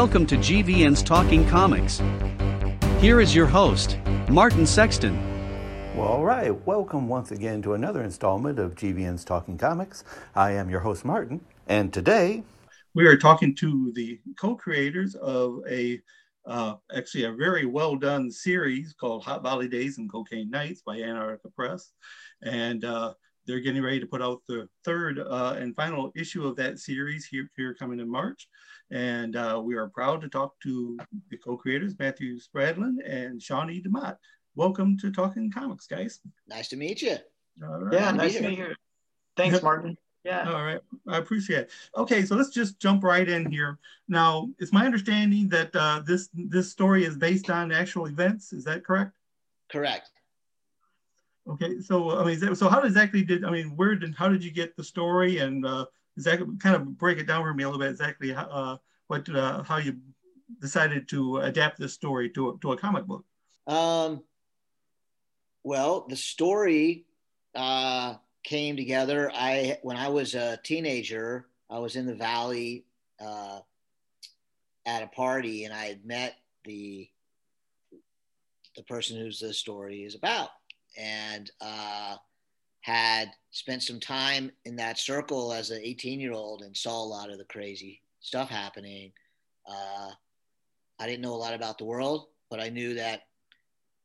Welcome to GVN's Talking Comics. Here is your host, Martin Sexton. Well, all right. Welcome once again to another installment of GVN's Talking Comics. I am your host, Martin, and today we are talking to the co-creators of a uh, actually a very well done series called Hot Valley Days and Cocaine Nights by Antarctica Press, and uh, they're getting ready to put out the third uh, and final issue of that series here, here coming in March. And uh, we are proud to talk to the co-creators, Matthew Spradlin and Sean DeMott. Welcome to Talking Comics, guys. Nice to meet you. Right. Yeah, nice to meet you. Thanks, Martin. Yeah. All right. I appreciate it. Okay, so let's just jump right in here. Now, it's my understanding that uh, this this story is based on actual events. Is that correct? Correct. Okay, so I mean, so how exactly did I mean, where did how did you get the story, and uh, exactly kind of break it down for me a little bit exactly how, uh, what uh, how you decided to adapt this story to to a comic book. Um, well, the story uh, came together. I when I was a teenager, I was in the valley uh, at a party, and I had met the the person whose the story is about, and uh, had spent some time in that circle as an 18 year old and saw a lot of the crazy stuff happening. Uh, I didn't know a lot about the world, but I knew that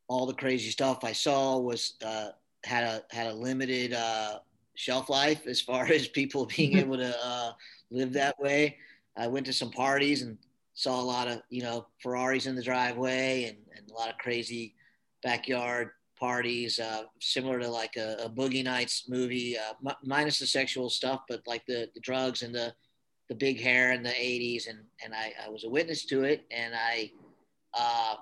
all the crazy stuff I saw was uh, had a had a limited uh, shelf life as far as people being able to uh, live that way. I went to some parties and saw a lot of you know Ferraris in the driveway and, and a lot of crazy backyard parties, uh, similar to like a, a Boogie Nights movie, uh, m- minus the sexual stuff, but like the, the drugs and the the big hair in the 80s. And, and I, I was a witness to it. And I uh,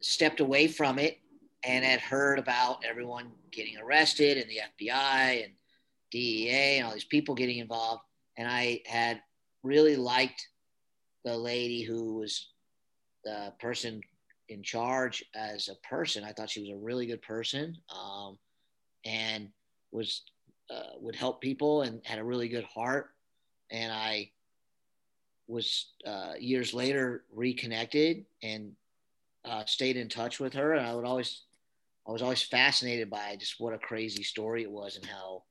stepped away from it and had heard about everyone getting arrested and the FBI and DEA and all these people getting involved. And I had really liked the lady who was the person in charge as a person. I thought she was a really good person um, and was uh, would help people and had a really good heart. And I was uh, years later reconnected and uh, stayed in touch with her. And I would always, I was always fascinated by just what a crazy story it was and how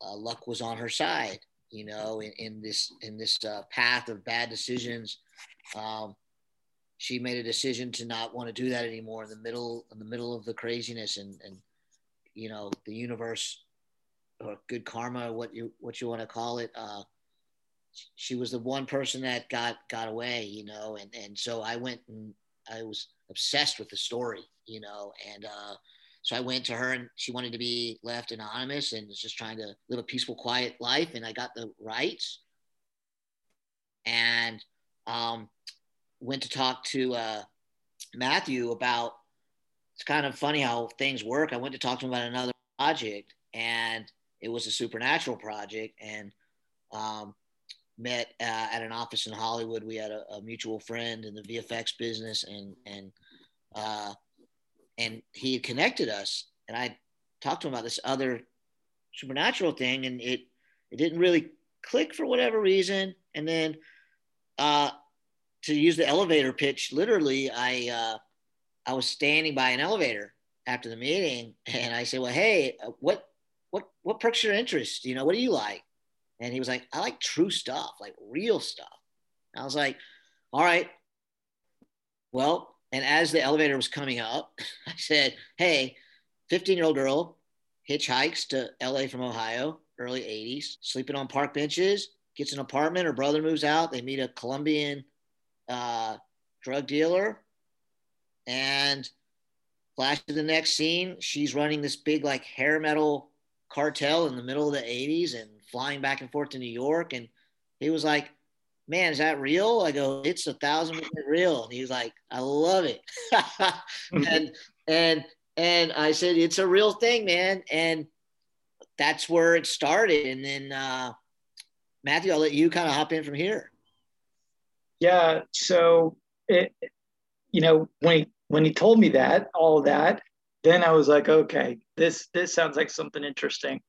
uh, luck was on her side. You know, in, in this in this uh, path of bad decisions. Um, she made a decision to not want to do that anymore in the middle in the middle of the craziness and and you know the universe or good karma what you what you want to call it uh she was the one person that got got away you know and and so i went and i was obsessed with the story you know and uh so i went to her and she wanted to be left anonymous and was just trying to live a peaceful quiet life and i got the rights. And um went to talk to uh, Matthew about. It's kind of funny how things work. I went to talk to him about another project, and it was a supernatural project, and um, met uh, at an office in Hollywood. We had a, a, mutual friend in the VFX business, and and uh, and he connected us. And I talked to him about this other supernatural thing, and it it didn't really click for whatever reason. And then uh, to use the elevator pitch, literally, I uh, I was standing by an elevator after the meeting, and I said, "Well, hey, uh, what what what perks your interest? You know, what do you like?" And he was like, "I like true stuff, like real stuff." And I was like, "All right, well." And as the elevator was coming up, I said, "Hey, 15 year old girl hitchhikes to LA from Ohio, early 80s, sleeping on park benches, gets an apartment. Her brother moves out. They meet a Colombian uh, drug dealer. And flash to the next scene, she's running this big like hair metal cartel in the middle of the 80s and flying back and forth to New York. And he was like, Man, is that real? I go, It's a thousand percent real. And he's like, I love it. and and and I said, It's a real thing, man. And that's where it started. And then uh Matthew, I'll let you kind of hop in from here. Yeah. So it you know, when he when he told me that, all that, then I was like, okay, this this sounds like something interesting.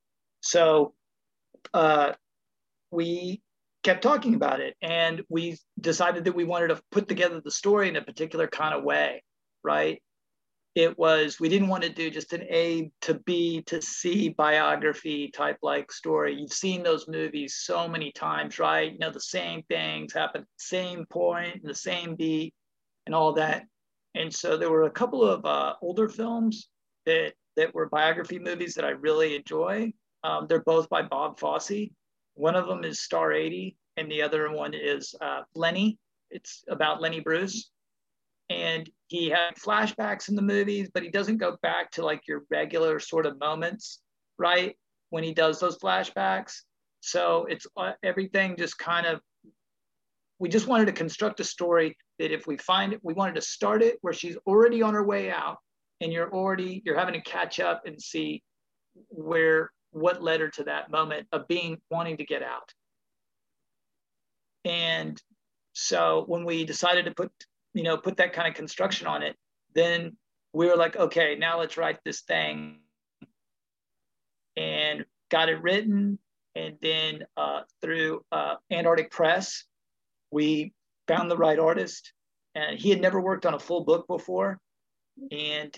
So uh, we kept talking about it, and we decided that we wanted to put together the story in a particular kind of way, right? It was we didn't want to do just an A to B to C biography type like story. You've seen those movies so many times, right? You know the same things happen, same point, the same beat, and all that. And so there were a couple of uh, older films that that were biography movies that I really enjoy. Um, they're both by Bob Fosse. One of them is Star 80, and the other one is uh, Lenny. It's about Lenny Bruce. And he had flashbacks in the movies, but he doesn't go back to like your regular sort of moments, right? When he does those flashbacks. So it's uh, everything just kind of, we just wanted to construct a story that if we find it, we wanted to start it where she's already on her way out and you're already, you're having to catch up and see where, what led her to that moment of being, wanting to get out. And so when we decided to put, you know, put that kind of construction on it, then we were like, okay, now let's write this thing. And got it written. And then uh, through uh, Antarctic Press, we found the right artist. And he had never worked on a full book before. And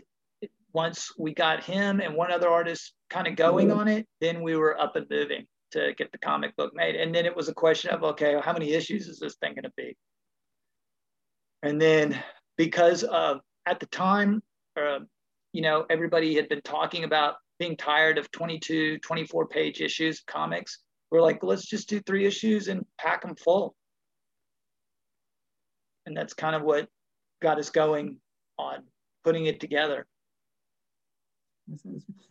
once we got him and one other artist kind of going on it, then we were up and moving to get the comic book made. And then it was a question of, okay, how many issues is this thing going to be? And then because of at the time, uh, you know, everybody had been talking about being tired of 22, 24 page issues of comics. We're like, let's just do three issues and pack them full and that's kind of what got us going on putting it together.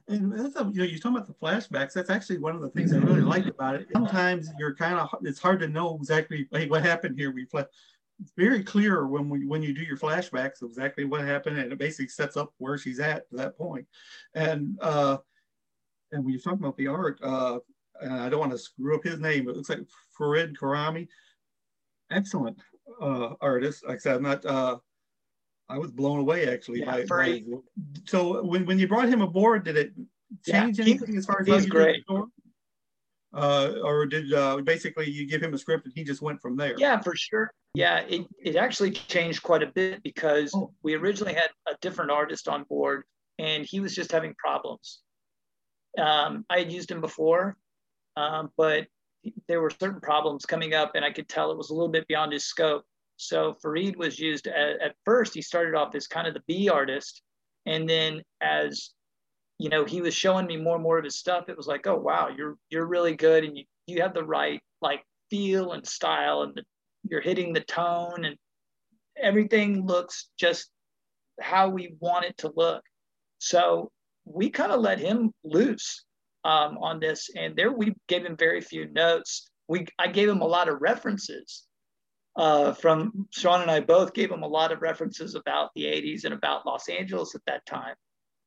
And that's a, you know, you're talking about the flashbacks. That's actually one of the things I really like about it. Sometimes you're kind of it's hard to know exactly what happened here. We it's very clear when we when you do your flashbacks exactly what happened, and it basically sets up where she's at to that point. And uh, and when you're talking about the art, uh, and I don't want to screw up his name, but it looks like Farid Karami. Excellent uh, artist. Like I said, I'm not. Uh, I was blown away actually. Yeah, by, by, so when, when you brought him aboard, did it change yeah, anything as far as he's great? Uh, or did uh, basically you give him a script and he just went from there? Yeah, for sure. Yeah, it, it actually changed quite a bit because oh. we originally had a different artist on board and he was just having problems. Um, I had used him before, um, but there were certain problems coming up, and I could tell it was a little bit beyond his scope. So Farid was used at, at first. He started off as kind of the B artist, and then as you know, he was showing me more and more of his stuff. It was like, oh wow, you're you're really good, and you you have the right like feel and style, and the, you're hitting the tone, and everything looks just how we want it to look. So we kind of let him loose um, on this, and there we gave him very few notes. We I gave him a lot of references. Uh, from Sean and I both gave him a lot of references about the 80s and about Los Angeles at that time,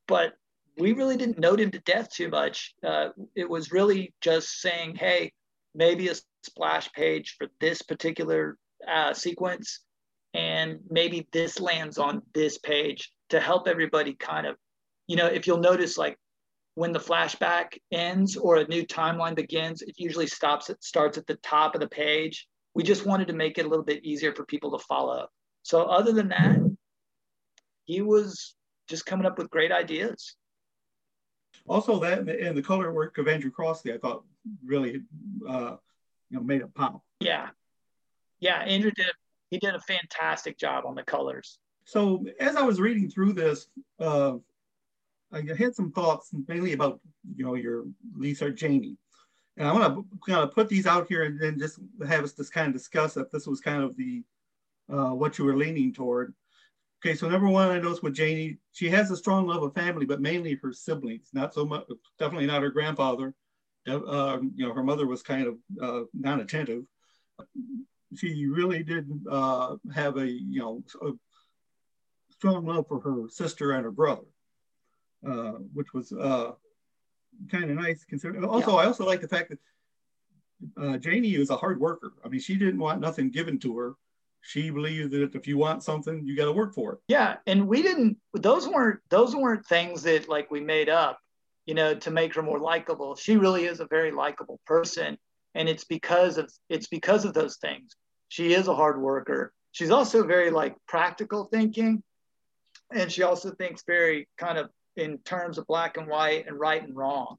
but we really didn't note him to death too much. Uh, it was really just saying, hey, maybe a splash page for this particular uh, sequence, and maybe this lands on this page to help everybody kind of, you know, if you'll notice, like when the flashback ends or a new timeline begins, it usually stops it starts at the top of the page. We just wanted to make it a little bit easier for people to follow. So other than that, he was just coming up with great ideas. Also, that and the color work of Andrew Crossley, I thought really, uh, you know, made it pop. Yeah, yeah. Andrew did he did a fantastic job on the colors. So as I was reading through this, uh, I had some thoughts mainly about, you know, your Lisa Janie. And I want to kind of put these out here and then just have us just kind of discuss if this was kind of the, uh, what you were leaning toward. Okay, so number one, I noticed with Janie, she has a strong love of family, but mainly her siblings, not so much, definitely not her grandfather. Uh, you know, her mother was kind of uh, non-attentive. She really did uh, have a, you know, a strong love for her sister and her brother, uh, which was uh, kind of nice. Considering also, yeah. I also like the fact that uh, Janie is a hard worker. I mean, she didn't want nothing given to her. She believed that if you want something, you got to work for it. Yeah, and we didn't. Those weren't those weren't things that like we made up, you know, to make her more likable. She really is a very likable person, and it's because of it's because of those things. She is a hard worker. She's also very like practical thinking, and she also thinks very kind of in terms of black and white and right and wrong.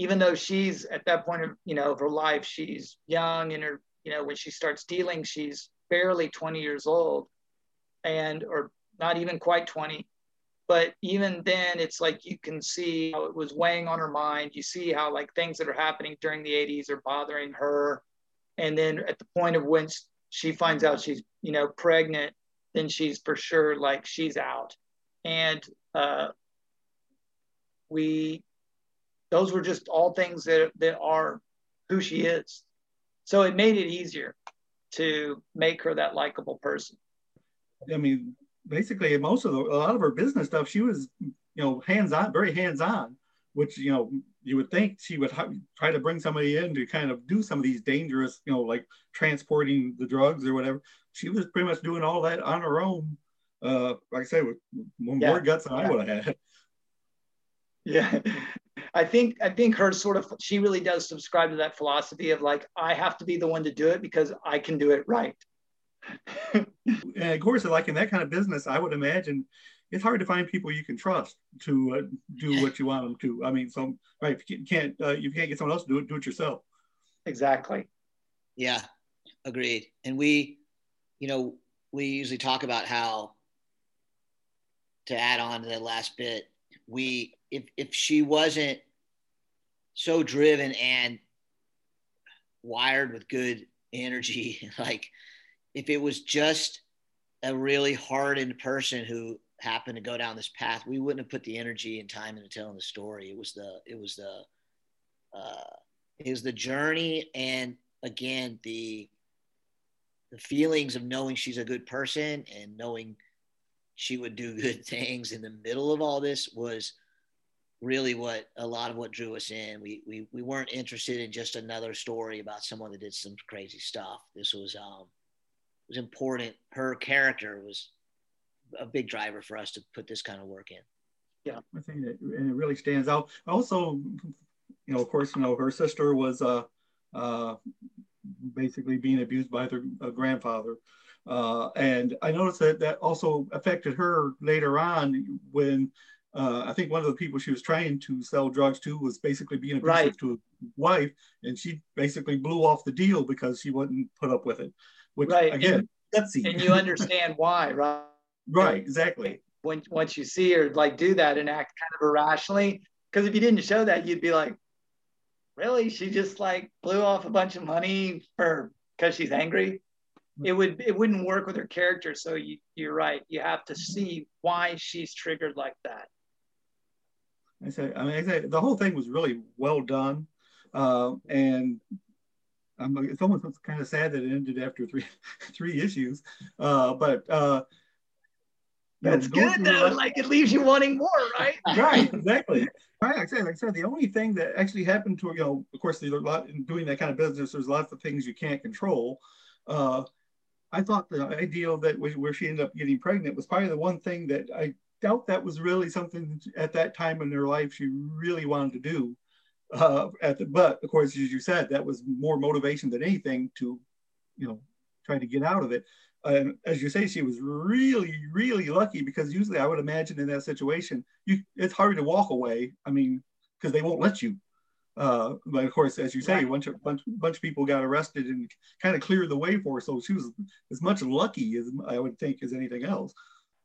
even though she's at that point of you know of her life she's young and her you know when she starts dealing she's barely 20 years old and or not even quite 20 but even then it's like you can see how it was weighing on her mind. You see how like things that are happening during the 80s are bothering her. And then at the point of when she finds out she's you know pregnant then she's for sure like she's out. And uh, we those were just all things that, that are who she is. So it made it easier to make her that likable person. I mean, basically, most of the, a lot of her business stuff, she was, you know, hands on, very hands on, which, you know, you would think she would try to bring somebody in to kind of do some of these dangerous, you know, like transporting the drugs or whatever. She was pretty much doing all that on her own. Uh, like I say, with more yeah. guts than yeah. I would have had. Yeah. I think I think her sort of she really does subscribe to that philosophy of like I have to be the one to do it because I can do it right. and of course, like in that kind of business, I would imagine it's hard to find people you can trust to uh, do what you want them to. I mean, so right, if you can't uh, you can't get someone else to do it, do it yourself. Exactly. Yeah, agreed. And we, you know, we usually talk about how to add on to that last bit, we if if she wasn't so driven and wired with good energy, like if it was just a really hardened person who happened to go down this path, we wouldn't have put the energy and time into telling the story. It was the it was the uh, it was the journey and again the the feelings of knowing she's a good person and knowing she would do good things in the middle of all this was really what a lot of what drew us in. We we we weren't interested in just another story about someone that did some crazy stuff. This was um was important. Her character was a big driver for us to put this kind of work in. Yeah, I think that and it really stands out. Also, you know, of course, you know, her sister was uh uh basically being abused by their uh, grandfather. Uh, and I noticed that that also affected her later on when uh, I think one of the people she was trying to sell drugs to was basically being abusive right. to his wife, and she basically blew off the deal because she wouldn't put up with it. Which right. again, and, and you understand why, right? Right, exactly. When once you see her like do that and act kind of irrationally, because if you didn't show that, you'd be like, really? She just like blew off a bunch of money for because she's angry. It would it wouldn't work with her character. So you, you're right. You have to see why she's triggered like that. I say, I mean, I say the whole thing was really well done, uh, and I'm, it's almost kind of sad that it ended after three three issues. Uh, but uh, that's good though. like it leaves you wanting more, right? right, exactly. Right, like I said, like I said, the only thing that actually happened to you know, of course, there's a lot in doing that kind of business. There's lots of things you can't control. Uh, I thought the ideal that where she ended up getting pregnant was probably the one thing that I doubt that was really something at that time in their life she really wanted to do. Uh, at the, but of course, as you said, that was more motivation than anything to, you know, try to get out of it. and as you say, she was really, really lucky because usually I would imagine in that situation, you it's hard to walk away. I mean, because they won't let you. Uh, but of course, as you say, a bunch of bunch, bunch of people got arrested and kind of cleared the way for her. So she was as much lucky as I would think as anything else.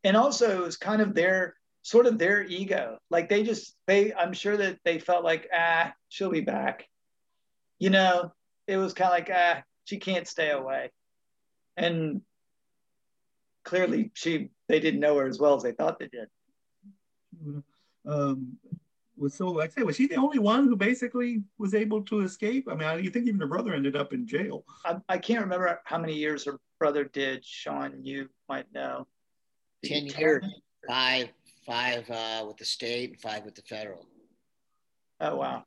And also, it was kind of their sort of their ego. Like they just they, I'm sure that they felt like ah, she'll be back. You know, it was kind of like ah, she can't stay away, and clearly she they didn't know her as well as they thought they did. Um, was so like I say, was she the only one who basically was able to escape? I mean, you think even her brother ended up in jail? I, I can't remember how many years her brother did. Sean, you might know. Ten years, five, five uh, with the state, and five with the federal. Oh wow.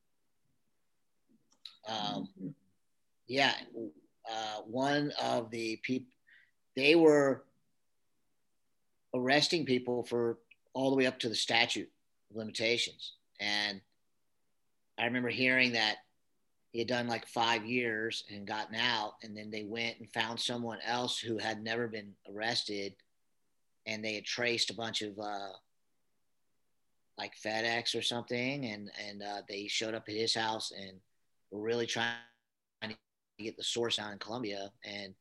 Um, yeah, uh, one of the people, they were arresting people for all the way up to the statute of limitations. And I remember hearing that he had done like five years and gotten out, and then they went and found someone else who had never been arrested, and they had traced a bunch of uh, like FedEx or something, and and uh, they showed up at his house and were really trying to get the source out in Colombia, and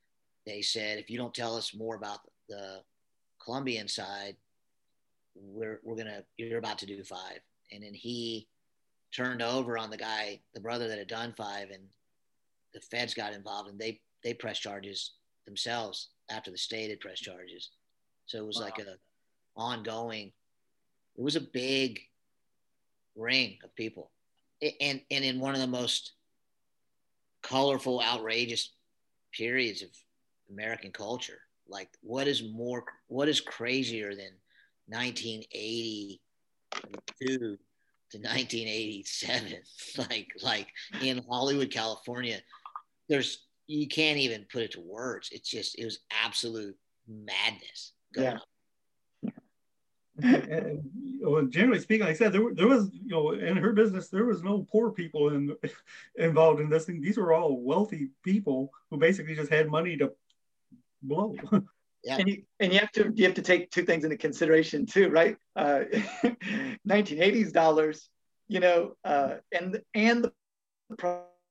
they said, if you don't tell us more about the Colombian side, we're we're gonna you're about to do five and then he turned over on the guy, the brother that had done five, and the feds got involved and they they pressed charges themselves after the state had pressed charges. So it was wow. like a ongoing. It was a big ring of people, and and in one of the most colorful, outrageous periods of American culture. Like, what is more? What is crazier than 1980 to 1987 like like in hollywood california there's you can't even put it to words. It's just it was absolute madness. Yeah. and, well, generally speaking, like I said, there, there was, you know, in her business, there was no poor people in, involved in this. Thing. These were all wealthy people who basically just had money to blow. Yeah. And you, and you have to you have to take two things into consideration too, right? Uh, 1980s dollars, you know, uh, and and the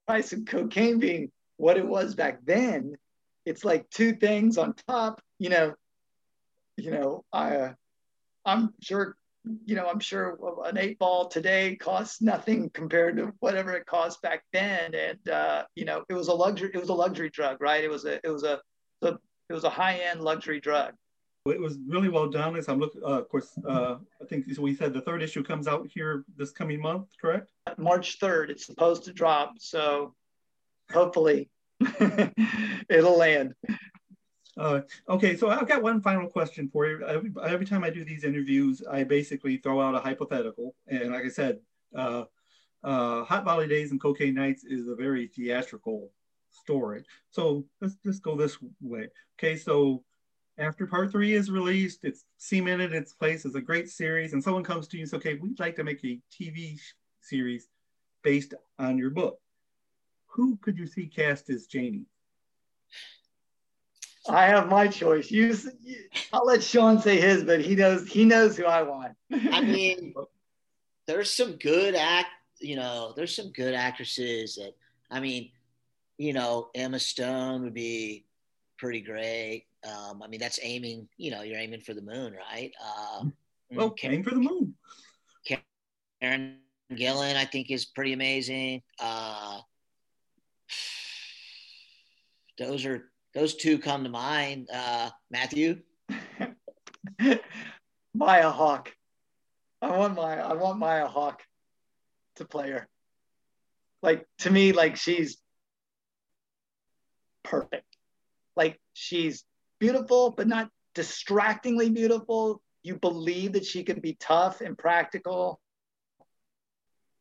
price of cocaine being what it was back then. It's like two things on top, you know. You know, I uh, I'm sure you know, I'm sure an eight ball today costs nothing compared to whatever it cost back then. And uh, you know, it was a luxury. It was a luxury drug, right? It was a it was a the it was a high end luxury drug. It was really well done. As I'm looking, uh, of course, uh, I think we said the third issue comes out here this coming month, correct? March 3rd. It's supposed to drop, so hopefully it'll land. Uh, okay, so I've got one final question for you. Every, every, time I do these interviews, I basically throw out a hypothetical, and like I said, uh, uh, Hot Valley Days and Cocaine Nights is a very theatrical story. So let's just go this way. Okay, so after part three is released, it's cemented its place as a great series, and someone comes to you and says, okay, we'd like to make a TV series based on your book. Who could you see cast as Janie? I have my choice. You, I'll let Sean say his, but he knows he knows who I want. I mean, there's some good act, you know, there's some good actresses that I mean, you know, Emma Stone would be pretty great. Um, I mean, that's aiming, you know, you're aiming for the moon, right? Uh, well, Karen, aim for the moon. Karen Gillan, I think, is pretty amazing. Uh, those are those two come to mind. Uh, Matthew, Maya Hawke. I want Maya. I want Maya Hawke to play her. Like to me, like she's perfect. Like she's beautiful, but not distractingly beautiful. You believe that she can be tough and practical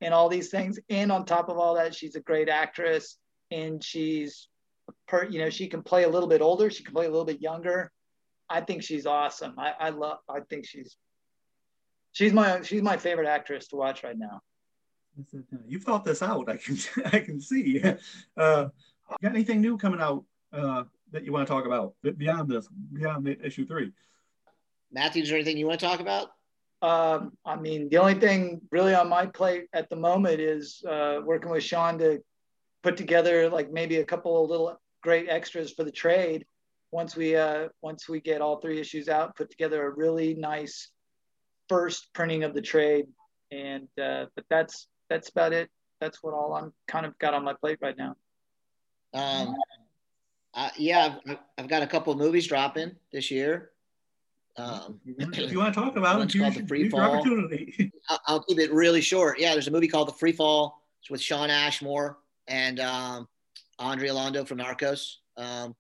and all these things. And on top of all that, she's a great actress and she's per, you know, she can play a little bit older, she can play a little bit younger. I think she's awesome. I, I love I think she's she's my she's my favorite actress to watch right now. You've thought this out. I can I can see. Uh, got anything new coming out uh, that you want to talk about beyond this, beyond the issue three? Matthew, is there anything you want to talk about? Um, I mean, the only thing really on my plate at the moment is uh, working with Sean to put together like maybe a couple of little great extras for the trade. Once we uh, once we get all three issues out, put together a really nice first printing of the trade, and uh, but that's that's about it. That's what all I'm kind of got on my plate right now. Um, uh, yeah, I've, I've got a couple of movies dropping this year. Um, if you want to talk about it, called the Free Fall. I'll keep it really short. Yeah, there's a movie called The Free Fall. It's with Shawn Ashmore and um, Andrés Londoño from Narcos. Um,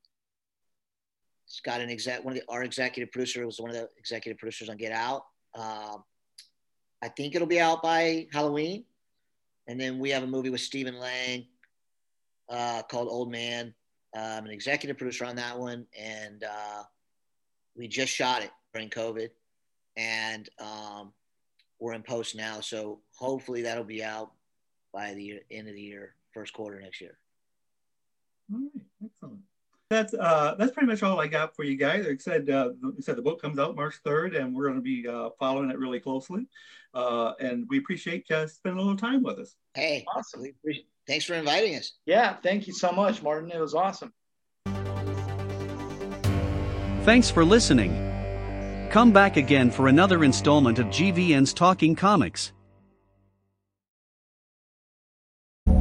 it's got an exec. One of the our executive producer was one of the executive producers on Get Out. Um, I think it'll be out by Halloween. And then we have a movie with Stephen Lang uh, called Old Man. I'm an executive producer on that one, and uh, we just shot it during COVID, and um, we're in post now. So hopefully that'll be out by the end of the year, first quarter next year. All right, excellent. That's uh, that's pretty much all I got for you guys. Like I said, uh, you said the book comes out March 3rd, and we're going to be uh, following it really closely. Uh, and we appreciate you spending a little time with us. Hey, awesome. Thanks for inviting us. Yeah, thank you so much, Martin. It was awesome. Thanks for listening. Come back again for another installment of GVN's Talking Comics.